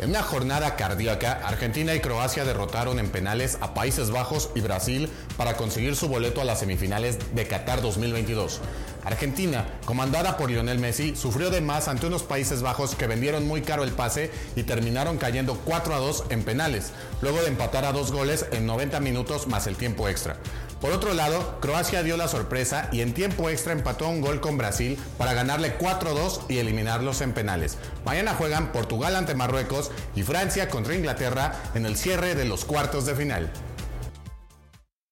En una jornada cardíaca, Argentina y Croacia derrotaron en penales a Países Bajos y Brasil para conseguir su boleto a las semifinales de Qatar 2022. Argentina, comandada por Lionel Messi, sufrió de más ante unos Países Bajos que vendieron muy caro el pase y terminaron cayendo 4 a 2 en penales, luego de empatar a dos goles en 90 minutos más el tiempo extra. Por otro lado, Croacia dio la sorpresa y en tiempo extra empató un gol con Brasil para ganarle 4-2 y eliminarlos en penales. Mañana juegan Portugal ante Marruecos y Francia contra Inglaterra en el cierre de los cuartos de final.